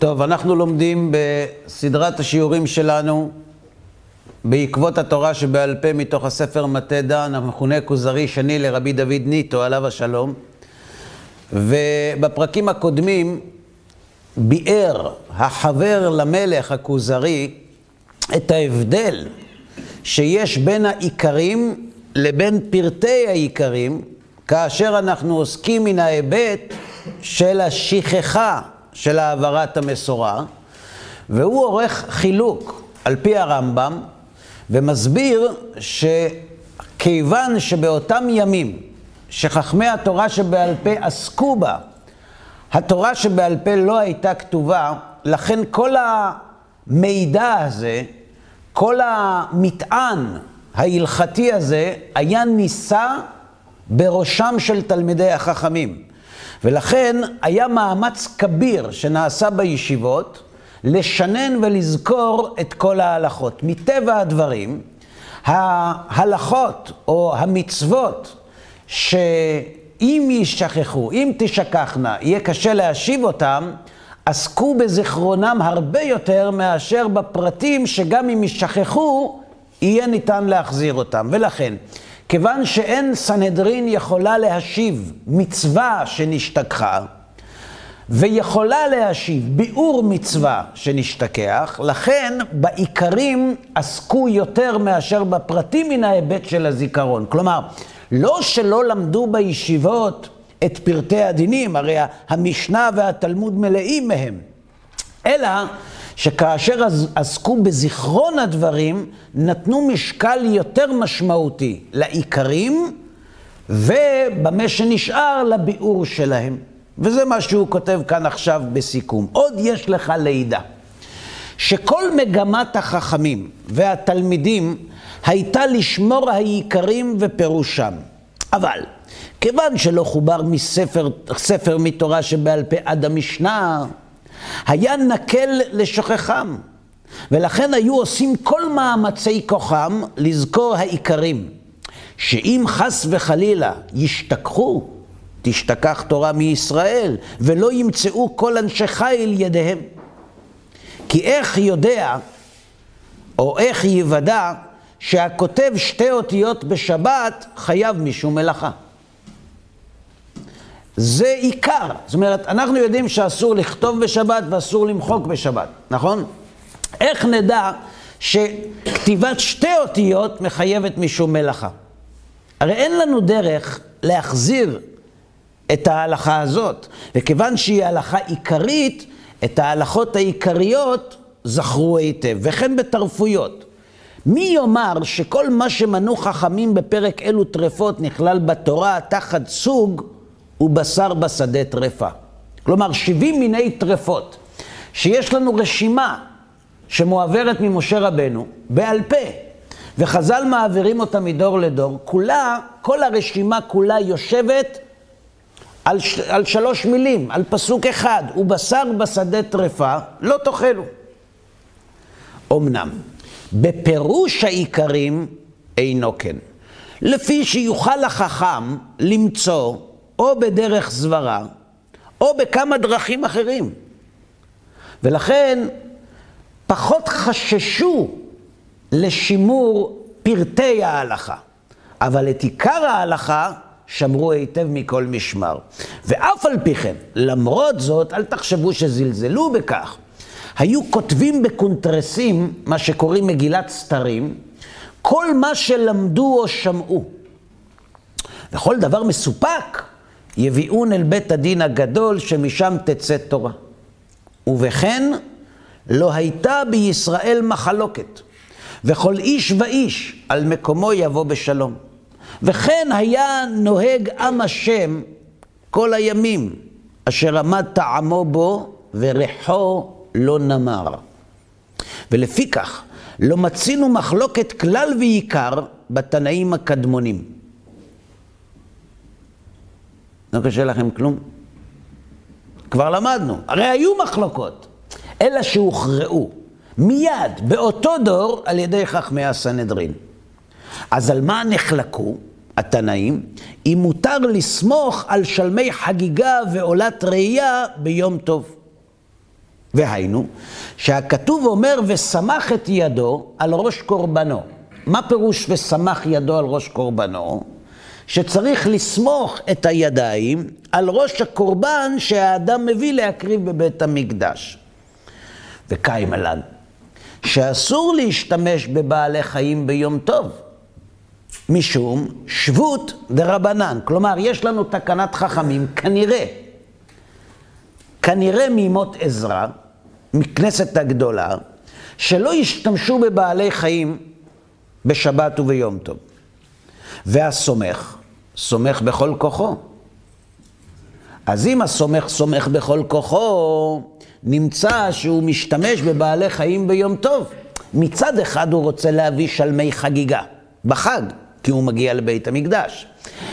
טוב, אנחנו לומדים בסדרת השיעורים שלנו בעקבות התורה שבעל פה מתוך הספר מטה דן, המכונה כוזרי שני לרבי דוד ניטו, עליו השלום. ובפרקים הקודמים ביאר החבר למלך הכוזרי את ההבדל שיש בין העיקרים לבין פרטי העיקרים, כאשר אנחנו עוסקים מן ההיבט של השכחה של העברת המסורה, והוא עורך חילוק על פי הרמב"ם, ומסביר שכיוון שבאותם ימים שחכמי התורה שבעל פה עסקו בה, התורה שבעל פה לא הייתה כתובה, לכן כל המידע הזה, כל המטען ההלכתי הזה, היה נישא בראשם של תלמידי החכמים. ולכן היה מאמץ כביר שנעשה בישיבות לשנן ולזכור את כל ההלכות. מטבע הדברים, ההלכות או המצוות שאם יישכחו, אם תשכחנה, יהיה קשה להשיב אותם, עסקו בזיכרונם הרבה יותר מאשר בפרטים שגם אם יישכחו, יהיה ניתן להחזיר אותם. ולכן, כיוון שאין סנהדרין יכולה להשיב מצווה שנשתכחה, ויכולה להשיב ביאור מצווה שנשתכח, לכן בעיקרים עסקו יותר מאשר בפרטים מן ההיבט של הזיכרון. כלומר, לא שלא למדו בישיבות את פרטי הדינים, הרי המשנה והתלמוד מלאים מהם, אלא שכאשר עסקו בזיכרון הדברים, נתנו משקל יותר משמעותי לעיקרים, ובמה שנשאר לביאור שלהם. וזה מה שהוא כותב כאן עכשיו בסיכום. עוד יש לך לידה, שכל מגמת החכמים והתלמידים הייתה לשמור העיקרים ופירושם. אבל כיוון שלא חובר מספר ספר מתורה שבעל פה עד המשנה, היה נקל לשוכחם, ולכן היו עושים כל מאמצי כוחם לזכור העיקרים, שאם חס וחלילה ישתכחו, תשתכח תורה מישראל, ולא ימצאו כל אנשי חיל ידיהם. כי איך יודע, או איך יוודע, שהכותב שתי אותיות בשבת חייב משום מלאכה. זה עיקר. זאת אומרת, אנחנו יודעים שאסור לכתוב בשבת ואסור למחוק בשבת, נכון? איך נדע שכתיבת שתי אותיות מחייבת משום מלאכה? הרי אין לנו דרך להחזיר את ההלכה הזאת, וכיוון שהיא הלכה עיקרית, את ההלכות העיקריות זכרו היטב, וכן בתרפויות. מי יאמר שכל מה שמנו חכמים בפרק אלו טרפות נכלל בתורה תחת סוג הוא בשר בשדה טרפה. כלומר, 70 מיני טרפות, שיש לנו רשימה שמועברת ממשה רבנו בעל פה, וחז"ל מעבירים אותה מדור לדור, כולה, כל הרשימה כולה יושבת על, על שלוש מילים, על פסוק אחד, ובשר בשדה טרפה לא תאכלו. אמנם, בפירוש העיקרים אינו כן. לפי שיוכל החכם למצוא או בדרך סברה, או בכמה דרכים אחרים. ולכן פחות חששו לשימור פרטי ההלכה, אבל את עיקר ההלכה שמרו היטב מכל משמר. ואף על פי כן, למרות זאת, אל תחשבו שזלזלו בכך. היו כותבים בקונטרסים, מה שקוראים מגילת סתרים, כל מה שלמדו או שמעו. וכל דבר מסופק יביאון אל בית הדין הגדול, שמשם תצא תורה. ובכן, לא הייתה בישראל מחלוקת, וכל איש ואיש על מקומו יבוא בשלום. וכן היה נוהג עם השם כל הימים, אשר עמד טעמו בו וריחו לא נמר. ולפיכך, לא מצינו מחלוקת כלל ועיקר בתנאים הקדמונים. לא קשה לכם כלום? כבר למדנו, הרי היו מחלוקות, אלא שהוכרעו מיד, באותו דור, על ידי חכמי הסנהדרין. אז על מה נחלקו התנאים? אם מותר לסמוך על שלמי חגיגה ועולת ראייה ביום טוב. והיינו, שהכתוב אומר, וסמך את ידו על ראש קורבנו. מה פירוש וסמך ידו על ראש קורבנו? שצריך לסמוך את הידיים על ראש הקורבן שהאדם מביא להקריב בבית המקדש. וקיימלן, שאסור להשתמש בבעלי חיים ביום טוב, משום שבות דרבנן. כלומר, יש לנו תקנת חכמים, כנראה, כנראה מימות עזרא, מכנסת הגדולה, שלא ישתמשו בבעלי חיים בשבת וביום טוב. והסומך, סומך בכל כוחו. אז אם הסומך סומך בכל כוחו, נמצא שהוא משתמש בבעלי חיים ביום טוב. מצד אחד הוא רוצה להביא שלמי חגיגה, בחג, כי הוא מגיע לבית המקדש.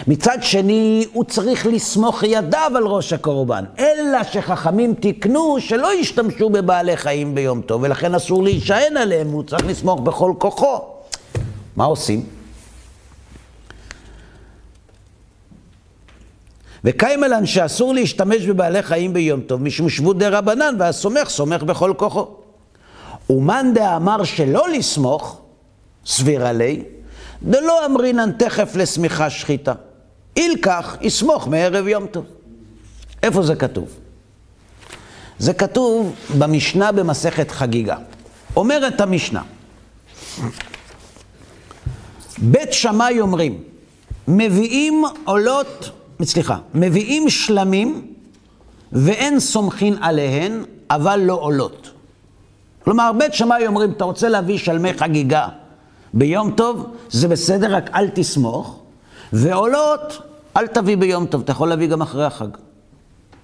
מצד שני, הוא צריך לסמוך ידיו על ראש הקורבן. אלא שחכמים תיקנו שלא ישתמשו בבעלי חיים ביום טוב, ולכן אסור להישען עליהם, הוא צריך לסמוך בכל כוחו. מה עושים? וקיימלן שאסור להשתמש בבעלי חיים ביום טוב, משום שבות דה רבנן, והסומך סומך בכל כוחו. ומאן דאמר שלא לסמוך, סביר עלי, דלא אמרינן תכף לשמיכה שחיטה. אילקח, יסמוך מערב יום טוב. איפה זה כתוב? זה כתוב במשנה במסכת חגיגה. אומרת המשנה, בית שמאי אומרים, מביאים עולות סליחה, מביאים שלמים ואין סומכין עליהן, אבל לא עולות. כלומר, בית שמאי אומרים, אתה רוצה להביא שלמי חגיגה ביום טוב, זה בסדר, רק אל תסמוך, ועולות, אל תביא ביום טוב, אתה יכול להביא גם אחרי החג.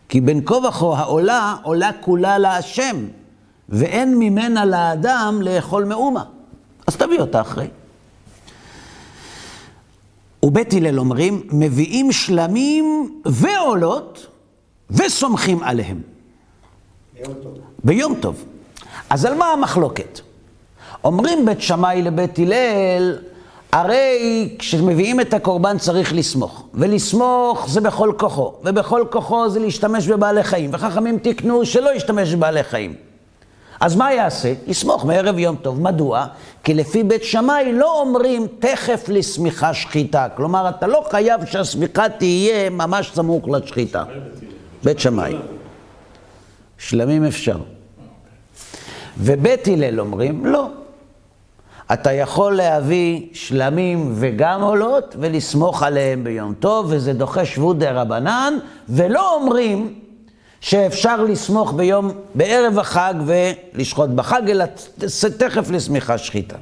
כי בין כה וכה העולה, עולה כולה להשם, ואין ממנה לאדם לאכול מאומה. אז תביא אותה אחרי. ובית הלל אומרים, מביאים שלמים ועולות וסומכים עליהם. ביום טוב. ביום טוב. אז על מה המחלוקת? אומרים בית שמאי לבית הלל, הרי כשמביאים את הקורבן צריך לסמוך, ולסמוך זה בכל כוחו, ובכל כוחו זה להשתמש בבעלי חיים, וחכמים תיקנו שלא ישתמש בבעלי חיים. אז מה יעשה? יסמוך מערב יום טוב. מדוע? כי לפי בית שמאי לא אומרים תכף לשמיכה שחיטה. כלומר, אתה לא חייב שהשמיכה תהיה ממש סמוך לשחיטה. בית שמאי. שלמים אפשר. ובית הלל אומרים, לא. אתה יכול להביא שלמים וגם עולות ולסמוך עליהם ביום טוב, וזה דוחה שבות דה רבנן, ולא אומרים שאפשר לסמוך ביום, בערב החג ולשחוט בחג, אלא תכף לשמיכה שחיטה.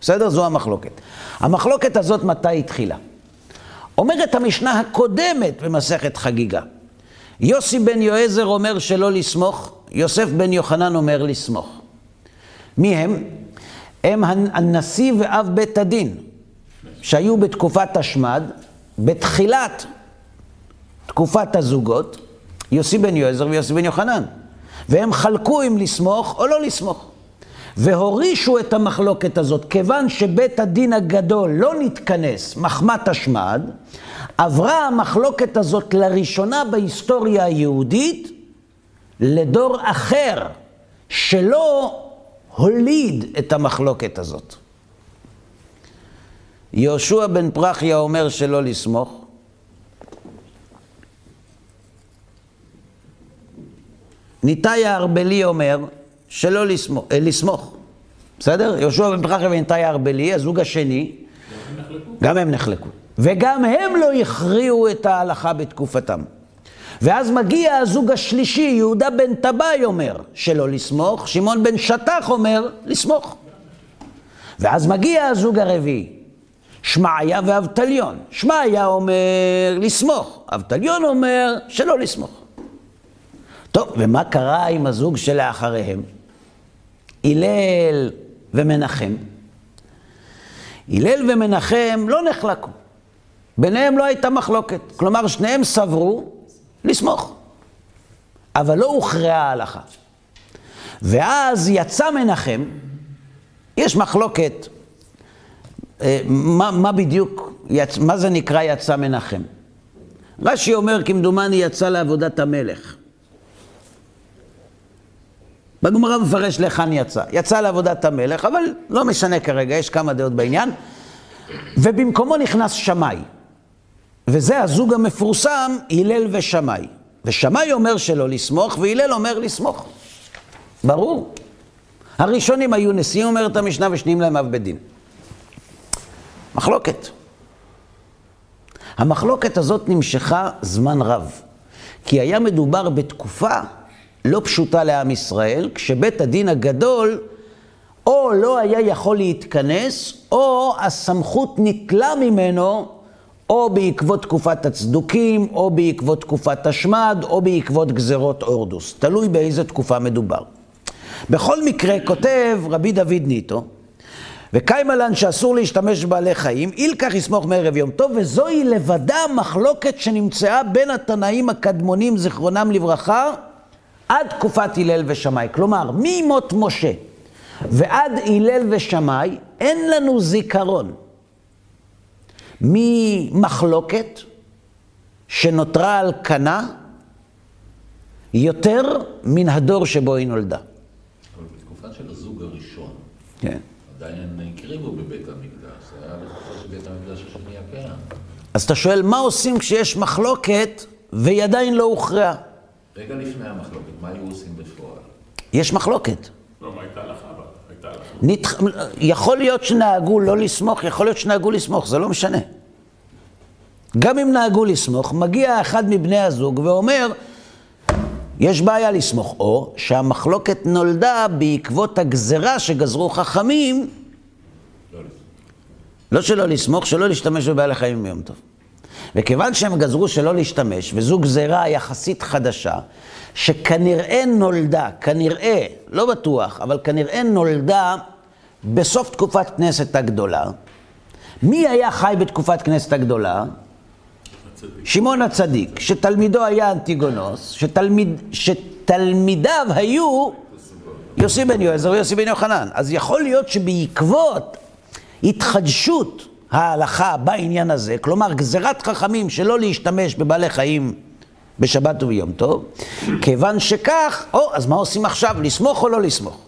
בסדר? זו המחלוקת. המחלוקת הזאת מתי התחילה? אומרת המשנה הקודמת במסכת חגיגה. יוסי בן יועזר אומר שלא לסמוך, יוסף בן יוחנן אומר לסמוך. מי הם? הם הנשיא ואב בית הדין, שהיו בתקופת השמד, בתחילת תקופת הזוגות, יוסי בן יועזר ויוסי בן יוחנן. והם חלקו אם לסמוך או לא לסמוך. והורישו את המחלוקת הזאת, כיוון שבית הדין הגדול לא נתכנס מחמת השמד, עברה המחלוקת הזאת לראשונה בהיסטוריה היהודית לדור אחר, שלא הוליד את המחלוקת הזאת. יהושע בן פרחיה אומר שלא לסמוך, ניתאי הארבלי אומר שלא לסמוך, אה, לסמוך. בסדר? יהושע בן פרחיה וניתאי הארבלי, הזוג השני, גם הם נחלקו. וגם הם לא הכריעו את ההלכה בתקופתם. ואז מגיע הזוג השלישי, יהודה בן טבעי אומר שלא לסמוך, שמעון בן שטח אומר לסמוך. ואז מגיע הזוג הרביעי, שמעיה ואבטליון. שמעיה אומר לסמוך, אבטליון אומר שלא לסמוך. טוב, ומה קרה עם הזוג שלאחריהם? הלל ומנחם. הלל ומנחם לא נחלקו. ביניהם לא הייתה מחלוקת. כלומר, שניהם סברו לסמוך. אבל לא הוכרעה ההלכה. ואז יצא מנחם, יש מחלוקת, אה, מה, מה בדיוק, מה זה נקרא יצא מנחם? רש"י אומר, כמדומני יצא לעבודת המלך. בגמרא מפרש להיכן יצא. יצא לעבודת המלך, אבל לא משנה כרגע, יש כמה דעות בעניין. ובמקומו נכנס שמאי. וזה הזוג המפורסם, הלל ושמאי. ושמאי אומר שלא לסמוך, והלל אומר לסמוך. ברור. הראשונים היו נשיאים, אומרת המשנה, ושניים להם אב בית דין. מחלוקת. המחלוקת הזאת נמשכה זמן רב, כי היה מדובר בתקופה לא פשוטה לעם ישראל, כשבית הדין הגדול או לא היה יכול להתכנס, או הסמכות ניטלה ממנו, או בעקבות תקופת הצדוקים, או בעקבות תקופת השמד, או בעקבות גזרות אורדוס. תלוי באיזה תקופה מדובר. בכל מקרה, כותב רבי דוד ניטו, וקיימלן שאסור להשתמש בבעלי חיים, אילקח יסמוך מערב יום טוב, וזוהי לבדה מחלוקת שנמצאה בין התנאים הקדמונים, זיכרונם לברכה, עד תקופת הלל ושמאי. כלומר, ממות משה ועד הלל ושמאי, אין לנו זיכרון ממחלוקת שנותרה על כנה יותר מן הדור שבו היא נולדה. אבל בתקופה של הזוג הראשון, כן. עדיין הקריבו בבית המקדש, זה היה בתקופה של בית המקדש השני הקיים. אז אתה שואל, מה עושים כשיש מחלוקת והיא עדיין לא הוכרעה? רגע לפני המחלוקת, מה היו עושים בפועל? יש מחלוקת. לא, מה הייתה לך. נתח... יכול להיות שנהגו לא לסמוך, יכול להיות שנהגו לסמוך, זה לא משנה. גם אם נהגו לסמוך, מגיע אחד מבני הזוג ואומר, יש בעיה לסמוך, או שהמחלוקת נולדה בעקבות הגזרה שגזרו חכמים, לא. לא שלא לסמוך, שלא להשתמש בבעלי חיים ביום טוב. וכיוון שהם גזרו שלא להשתמש, וזו גזירה יחסית חדשה, שכנראה נולדה, כנראה, לא בטוח, אבל כנראה נולדה בסוף תקופת כנסת הגדולה. מי היה חי בתקופת כנסת הגדולה? שמעון הצדיק, שתלמידו היה אנטיגונוס, שתלמיד, שתלמידיו היו יוסי בן יועזר ויוסי בן יוחנן. אז יכול להיות שבעקבות התחדשות ההלכה בעניין הזה, כלומר גזירת חכמים שלא להשתמש בבעלי חיים בשבת וביום טוב, כיוון שכך, או, אז מה עושים עכשיו? לסמוך או לא לסמוך?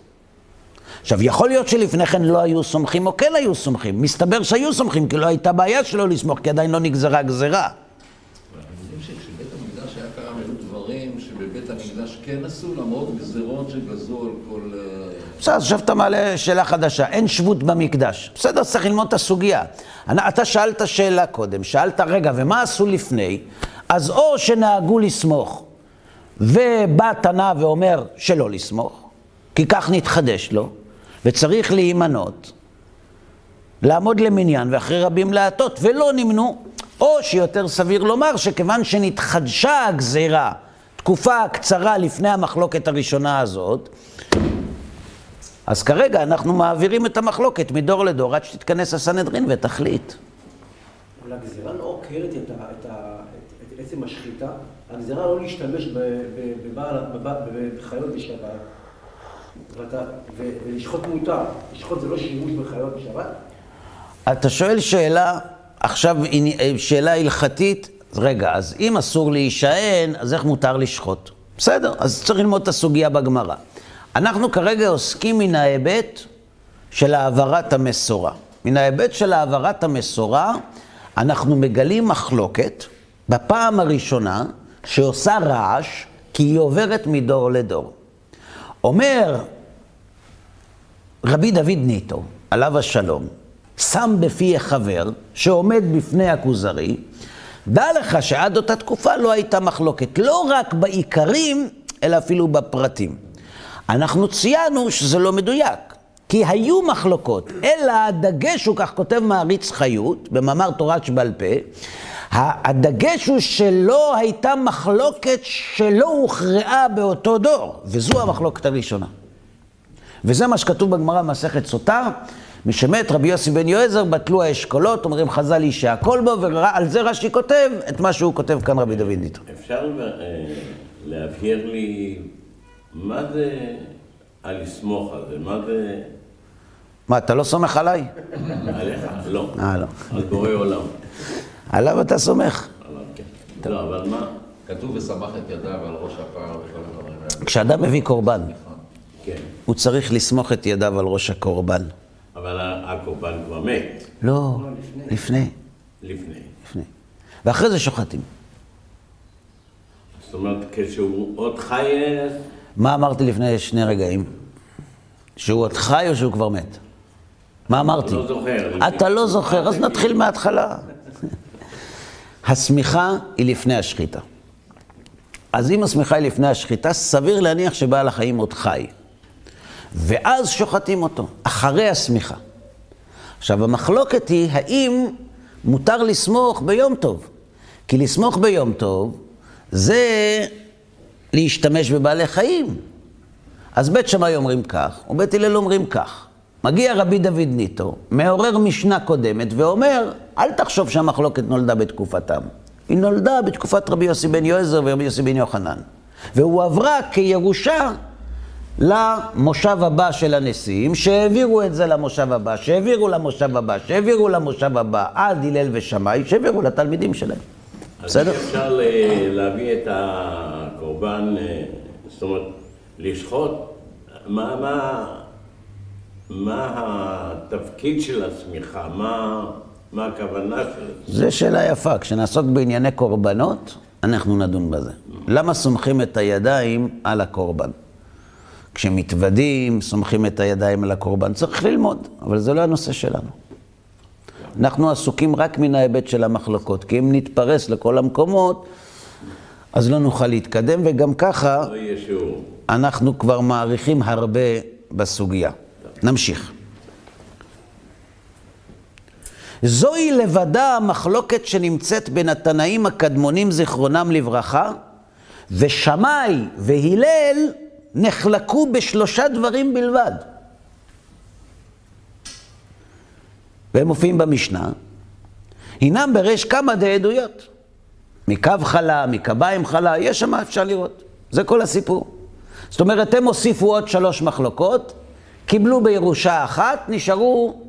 עכשיו, יכול להיות שלפני כן לא היו סומכים או כן היו סומכים. מסתבר שהיו סומכים, כי לא הייתה בעיה שלא לסמוך, כי עדיין לא נגזרה גזירה. אנחנו יודעים שכשבית המקדש היה קיים היו דברים שבבית המקדש כן עשו, למרות גזירות שגזרו על כל... אה, בסדר, עכשיו אתה מעלה שאלה חדשה, אין שבות במקדש. בסדר, צריך ללמוד את הסוגיה. אתה שאלת שאלה קודם, שאלת, רגע, ומה עשו לפני? אז או שנהגו לסמוך, ובא תנא ואומר שלא לסמוך, כי כך נתחדש לו, וצריך להימנות, לעמוד למניין ואחרי רבים להטות, ולא נמנו, או שיותר סביר לומר שכיוון שנתחדשה הגזירה תקופה קצרה לפני המחלוקת הראשונה הזאת, אז כרגע אנחנו מעבירים את המחלוקת מדור לדור עד שתתכנס הסנהדרין ותחליט. אבל הגזירה לא עוקרת את, ה, את, ה, את, את עצם השחיטה, הגזירה לא להשתמש בחיות בשבת, ולשחוט מותר, לשחוט זה לא שימוש בחיות בשבת? אתה שואל שאלה, עכשיו עני- שאלה הלכתית, רגע, אז אם אסור להישען, אז איך מותר לשחוט? בסדר, אז צריך ללמוד את הסוגיה בגמרא. אנחנו כרגע עוסקים מן ההיבט של העברת המסורה. מן ההיבט של העברת המסורה, אנחנו מגלים מחלוקת בפעם הראשונה שעושה רעש, כי היא עוברת מדור לדור. אומר רבי דוד ניטו, עליו השלום, שם בפי החבר שעומד בפני הכוזרי, דע לך שעד אותה תקופה לא הייתה מחלוקת, לא רק בעיקרים, אלא אפילו בפרטים. אנחנו ציינו שזה לא מדויק, כי היו מחלוקות, אלא הדגש הוא, כך כותב מעריץ חיות, במאמר תורת שבעל פה, הדגש הוא שלא הייתה מחלוקת שלא הוכרעה באותו דור, וזו המחלוקת הראשונה. וזה מה שכתוב בגמרא במסכת סוטה, משמת רבי יוסי בן יועזר, בטלו האשכולות, אומרים חז"ל לי שהכל בו, ועל זה רש"י כותב את מה שהוא כותב כאן רבי דוד ניטו. אפשר אה, להבהיר לי מה זה הלסמוך הזה? מה זה מה, אתה לא סומך עליי? עליך? לא. אה, לא. על בורא עולם. עליו אתה סומך. עליו, כן. לא, אבל מה? כתוב ושמח את ידיו על ראש הפר וכל הדברים האלה. כשאדם מביא קורבן, נכון. כן. הוא צריך לסמוך את ידיו על ראש הקורבן. אבל הקורבן כבר מת לא, לפני, לפני. לפני. ואחרי זה שוחטים. זאת אומרת, כשהוא עוד חי, אה, מה אמרתי לפני שני רגעים? שהוא עוד חי או שהוא כבר מת? מה אמרתי? לא זוכר. אתה לא זוכר, אז נתחיל מההתחלה. השמיכה היא לפני השחיטה. אז אם השמיכה היא לפני השחיטה, סביר להניח שבעל החיים עוד חי. ואז שוחטים אותו, אחרי השמיכה. עכשיו, המחלוקת היא האם מותר לסמוך ביום טוב. כי לסמוך ביום טוב זה להשתמש בבעלי חיים. אז בית שמאי אומרים כך, ובית הלל אומרים כך. מגיע רבי דוד ניטו, מעורר משנה קודמת, ואומר, אל תחשוב שהמחלוקת נולדה בתקופתם. היא נולדה בתקופת רבי יוסי בן יועזר ורבי יוסי בן יוחנן. והועברה כירושה למושב הבא של הנשיאים, שהעבירו את זה למושב הבא, שהעבירו למושב הבא, שהעבירו למושב הבא, עד הלל ושמאי, שהעבירו לתלמידים שלהם. בסדר? אז אפשר ל- להביא את הקורבן, אה, זאת אומרת, לשחוט, מה, מה, מה התפקיד של השמיכה? מה, מה הכוונה של זה? זו שאלה יפה. כשנעסוק בענייני קורבנות, אנחנו נדון בזה. למה סומכים את הידיים על הקורבן? כשמתוודים, סומכים את הידיים על הקורבן. צריך ללמוד, אבל זה לא הנושא שלנו. אנחנו עסוקים רק מן ההיבט של המחלוקות, כי אם נתפרס לכל המקומות, אז לא נוכל להתקדם, וגם ככה לא. אנחנו כבר מעריכים הרבה בסוגיה. נמשיך. זוהי לבדה המחלוקת שנמצאת בין התנאים הקדמונים זיכרונם לברכה, ושמאי והלל נחלקו בשלושה דברים בלבד. והם מופיעים במשנה, הינם בריש כמה דעדויות. מקו חלה, מקביים חלה, יש שם, אפשר לראות. זה כל הסיפור. זאת אומרת, הם הוסיפו עוד שלוש מחלוקות, קיבלו בירושה אחת, נשארו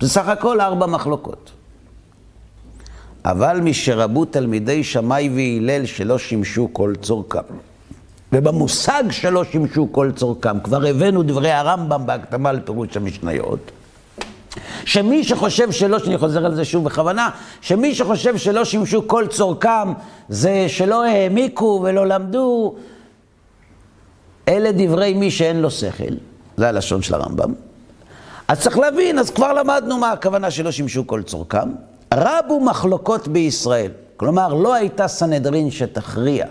בסך הכל ארבע מחלוקות. אבל משרבו תלמידי שמאי והלל שלא שימשו כל צורכם, ובמושג שלא שימשו כל צורכם, כבר הבאנו דברי הרמב"ם בהקדמה לפירוש המשניות, שמי שחושב שלא, שאני חוזר על זה שוב בכוונה, שמי שחושב שלא שימשו כל צורכם זה שלא העמיקו ולא למדו, אלה דברי מי שאין לו שכל, זה הלשון של הרמב"ם. אז צריך להבין, אז כבר למדנו מה הכוונה שלא שימשו כל צורכם. רבו מחלוקות בישראל, כלומר לא הייתה סנהדרין שתכריע.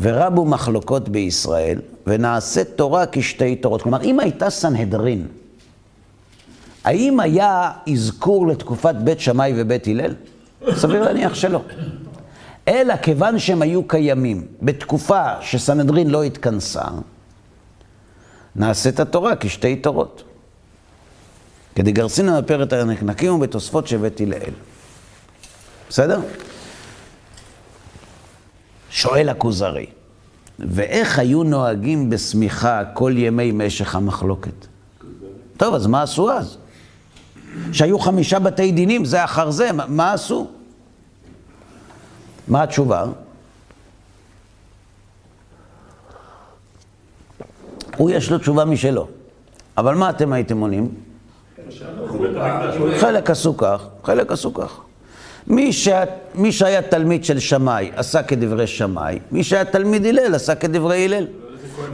ורבו מחלוקות בישראל, ונעשה תורה כשתי תורות. כלומר, אם הייתה סנהדרין, האם היה אזכור לתקופת בית שמאי ובית הלל? סביר להניח שלא. אלא כיוון שהם היו קיימים בתקופה שסנהדרין לא התכנסה, נעשית התורה כשתי תורות. כדגרסינא בפרט הנקנקים ובתוספות שבית הלל. בסדר? שואל הכוזרי, ואיך היו נוהגים בשמיכה כל ימי משך המחלוקת? טוב, אז מה עשו אז? שהיו חמישה בתי דינים, זה אחר זה, מה, מה עשו? מה התשובה? הוא יש לו תשובה משלו. אבל מה אתם הייתם עונים? חלק עשו כך, חלק עשו כך. מי, שה, מי שהיה תלמיד של שמאי עשה כדברי שמאי, מי שהיה תלמיד הלל עשה כדברי הלל.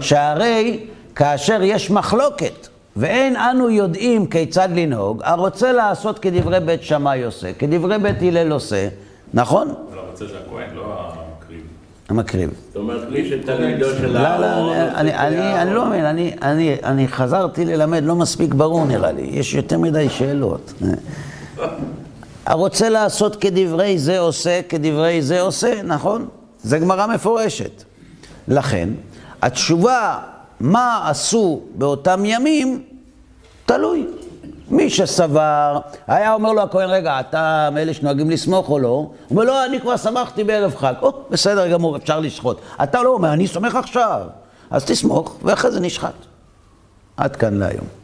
שהרי כאשר יש מחלוקת ואין אנו יודעים כיצד לנהוג, הרוצה לעשות כדברי בית שמאי עושה, כדברי בית הלל עושה, נכון? אבל הרוצה זה הכהן, לא המקריב. המקריב. זאת אומרת, מי שתלמידו של לא, לא, אהרון, אני, לא מבין, אני חזרתי ללמד, לא מספיק ברור נראה לי, יש יותר מדי שאלות. הרוצה לעשות כדברי זה עושה, כדברי זה עושה, נכון? זה גמרא מפורשת. לכן, התשובה, מה עשו באותם ימים, תלוי. מי שסבר, היה אומר לו הכהן, רגע, אתה מאלה שנוהגים לסמוך או לא? הוא אומר, לא, אני כבר שמחתי בערב חג. או, בסדר גמור, אפשר לשחוט. אתה לא אומר, אני סומך עכשיו. אז תסמוך, ואחרי זה נשחט. עד כאן להיום.